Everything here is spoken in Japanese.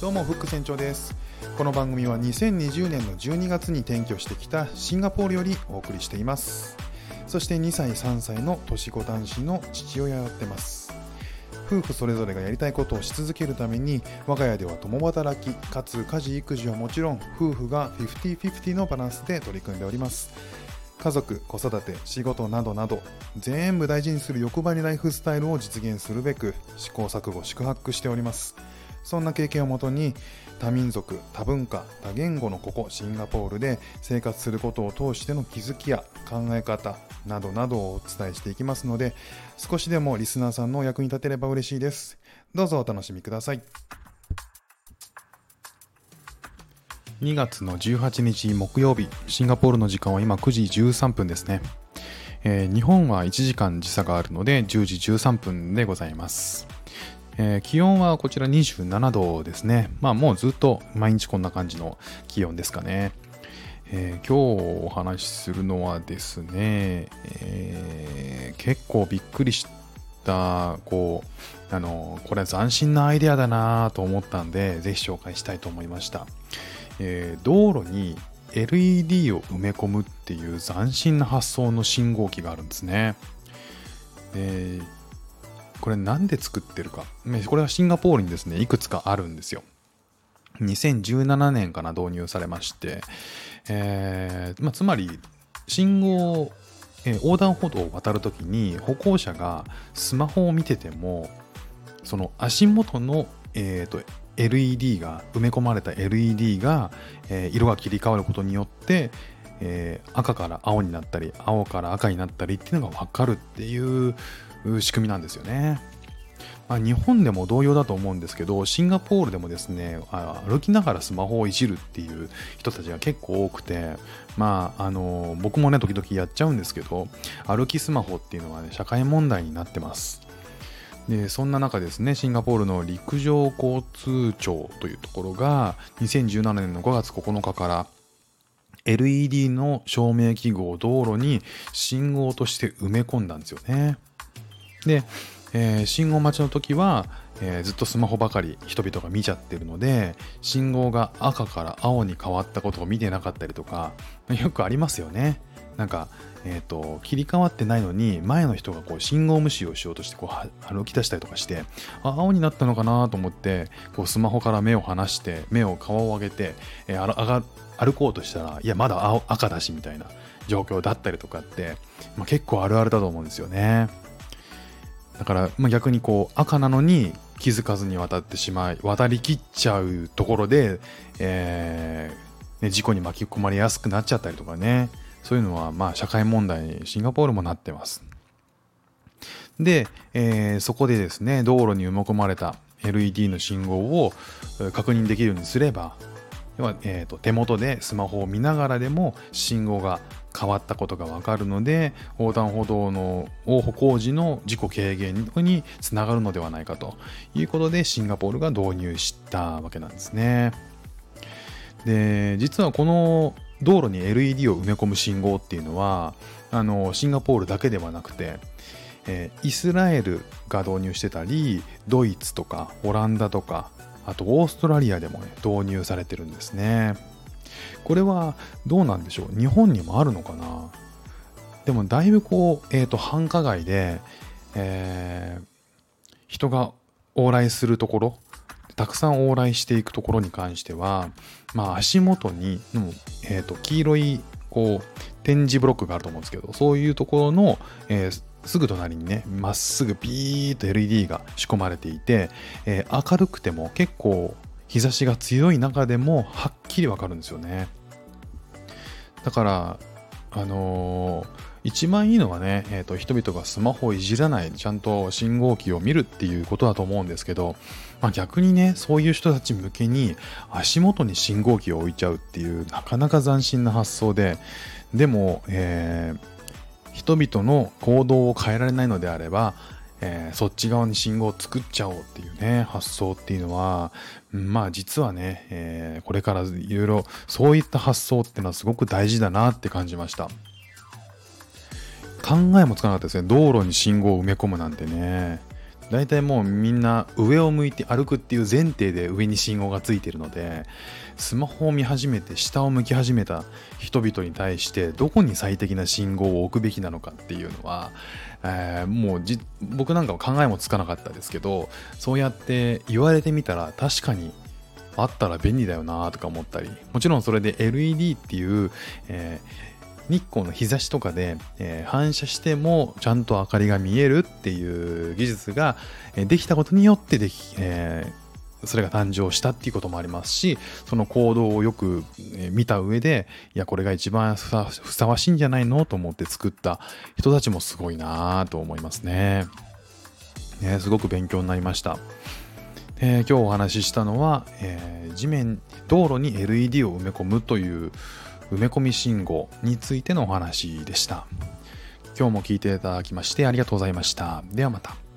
どうもフック船長です。この番組は2020年の12月に転居してきたシンガポールよりお送りしています。そして2歳3歳の年子男子の父親をやってます。夫婦それぞれがやりたいことをし続けるために我が家では共働きかつ家事育児はもちろん夫婦が50-50のバランスで取り組んでおります。家族子育て仕事などなど全部大事にする欲張りライフスタイルを実現するべく試行錯誤宿泊しております。そんな経験をもとに多民族多文化多言語のここシンガポールで生活することを通しての気づきや考え方などなどをお伝えしていきますので少しでもリスナーさんのお役に立てれば嬉しいです。どうぞお楽しみください。2月の18日木曜日シンガポールの時間は今9時13分ですね、えー、日本は1時間時差があるので10時13分でございます。えー、気温はこちら27度ですね。まあもうずっと毎日こんな感じの気温ですかね。えー、今日お話しするのはですね、えー、結構びっくりした、こう、あの、これは斬新なアイデアだなと思ったんで、ぜひ紹介したいと思いました。えー、道路に LED を埋め込むっていう斬新な発想の信号機があるんですね。これなんで作ってるか？これはシンガポールにですね、いくつかあるんですよ。2017年から導入されまして、えーまあ、つまり信号、えー、横断歩道を渡るときに歩行者がスマホを見ててもその足元の、えーと、LED が埋め込まれた LED が、えー、色が切り替わることによって、えー、赤から青になったり青から赤になったりっていうのが分かるっていう仕組みなんですよね。まあ、日本でも同様だと思うんですけど、シンガポールでもですね、歩きながらスマホをいじるっていう人たちが結構多くて、まあ、あの、僕もね、時々やっちゃうんですけど、歩きスマホっていうのはね、社会問題になってます。で、そんな中ですね、シンガポールの陸上交通庁というところが、2017年の5月9日から、LED の照明器具を道路に信号として埋め込んだんですよね。で、えー、信号待ちの時は、えー、ずっとスマホばかり人々が見ちゃってるので信号が赤から青に変わったことを見てなかったりとかよくありますよねなんか、えーと、切り替わってないのに前の人がこう信号無視をしようとしてこう歩き出したりとかしてあ青になったのかなと思ってこうスマホから目を離して目を顔を上げて、えー、歩こうとしたらいやまだ青赤だしみたいな状況だったりとかって、まあ、結構あるあるだと思うんですよね。だから、まあ、逆にこう赤なのに気づかずに渡ってしまい渡りきっちゃうところで、えーね、事故に巻き込まれやすくなっちゃったりとかねそういうのはまあ社会問題にシンガポールもなってます。で、えー、そこでですね道路に埋め込まれた LED の信号を確認できるようにすればえーと手元でスマホを見ながらでも信号が変わったことがわかるので横断歩道の歩行時の事故軽減につながるのではないかということでシンガポールが導入したわけなんですね。で実はこの道路に LED を埋め込む信号っていうのはあのシンガポールだけではなくて、えー、イスラエルが導入してたりドイツとかオランダとかあとオーストラリアでもね導入されてるんですね。これはどうなんでしょう？日本にもあるのかな？でもだいぶこう、えっ、ー、と、繁華街で、えー、人が往来するところ、たくさん往来していくところに関しては、まあ足元に、えっ、ー、と、黄色い、こう、展示ブロックがあると思うんですけど、そういうところの、えー、すぐ隣にね、まっすぐピーッと LED が仕込まれていて、えー、明るくても結構日差しが強い中でもはっきりわかるんですよね。だから、あのー、一番いいのはね、えーと、人々がスマホをいじらない、ちゃんと信号機を見るっていうことだと思うんですけど、まあ、逆にね、そういう人たち向けに足元に信号機を置いちゃうっていう、なかなか斬新な発想で、でも、えー、人々の行動を変えられないのであれば、えー、そっち側に信号を作っちゃおうっていうね、発想っていうのは、まあ実はね、えー、これからいろいろそういった発想っていうのはすごく大事だなって感じました。考えもつかなかったですね。道路に信号を埋め込むなんてね。大体もうみんな上を向いて歩くっていう前提で上に信号がついてるのでスマホを見始めて下を向き始めた人々に対してどこに最適な信号を置くべきなのかっていうのは、えー、もう僕なんかは考えもつかなかったですけどそうやって言われてみたら確かにあったら便利だよなとか思ったりもちろんそれで LED っていう、えー日光の日差しとかで、えー、反射してもちゃんと明かりが見えるっていう技術が、えー、できたことによってでき、えー、それが誕生したっていうこともありますしその行動をよく見た上でいやこれが一番ふさわしいんじゃないのと思って作った人たちもすごいなと思いますねねすごく勉強になりました。えー、今日お話ししたのは、えー、地面道路に LED を埋め込むという埋め込み信号についてのお話でした。今日も聞いていただきましてありがとうございました。ではまた。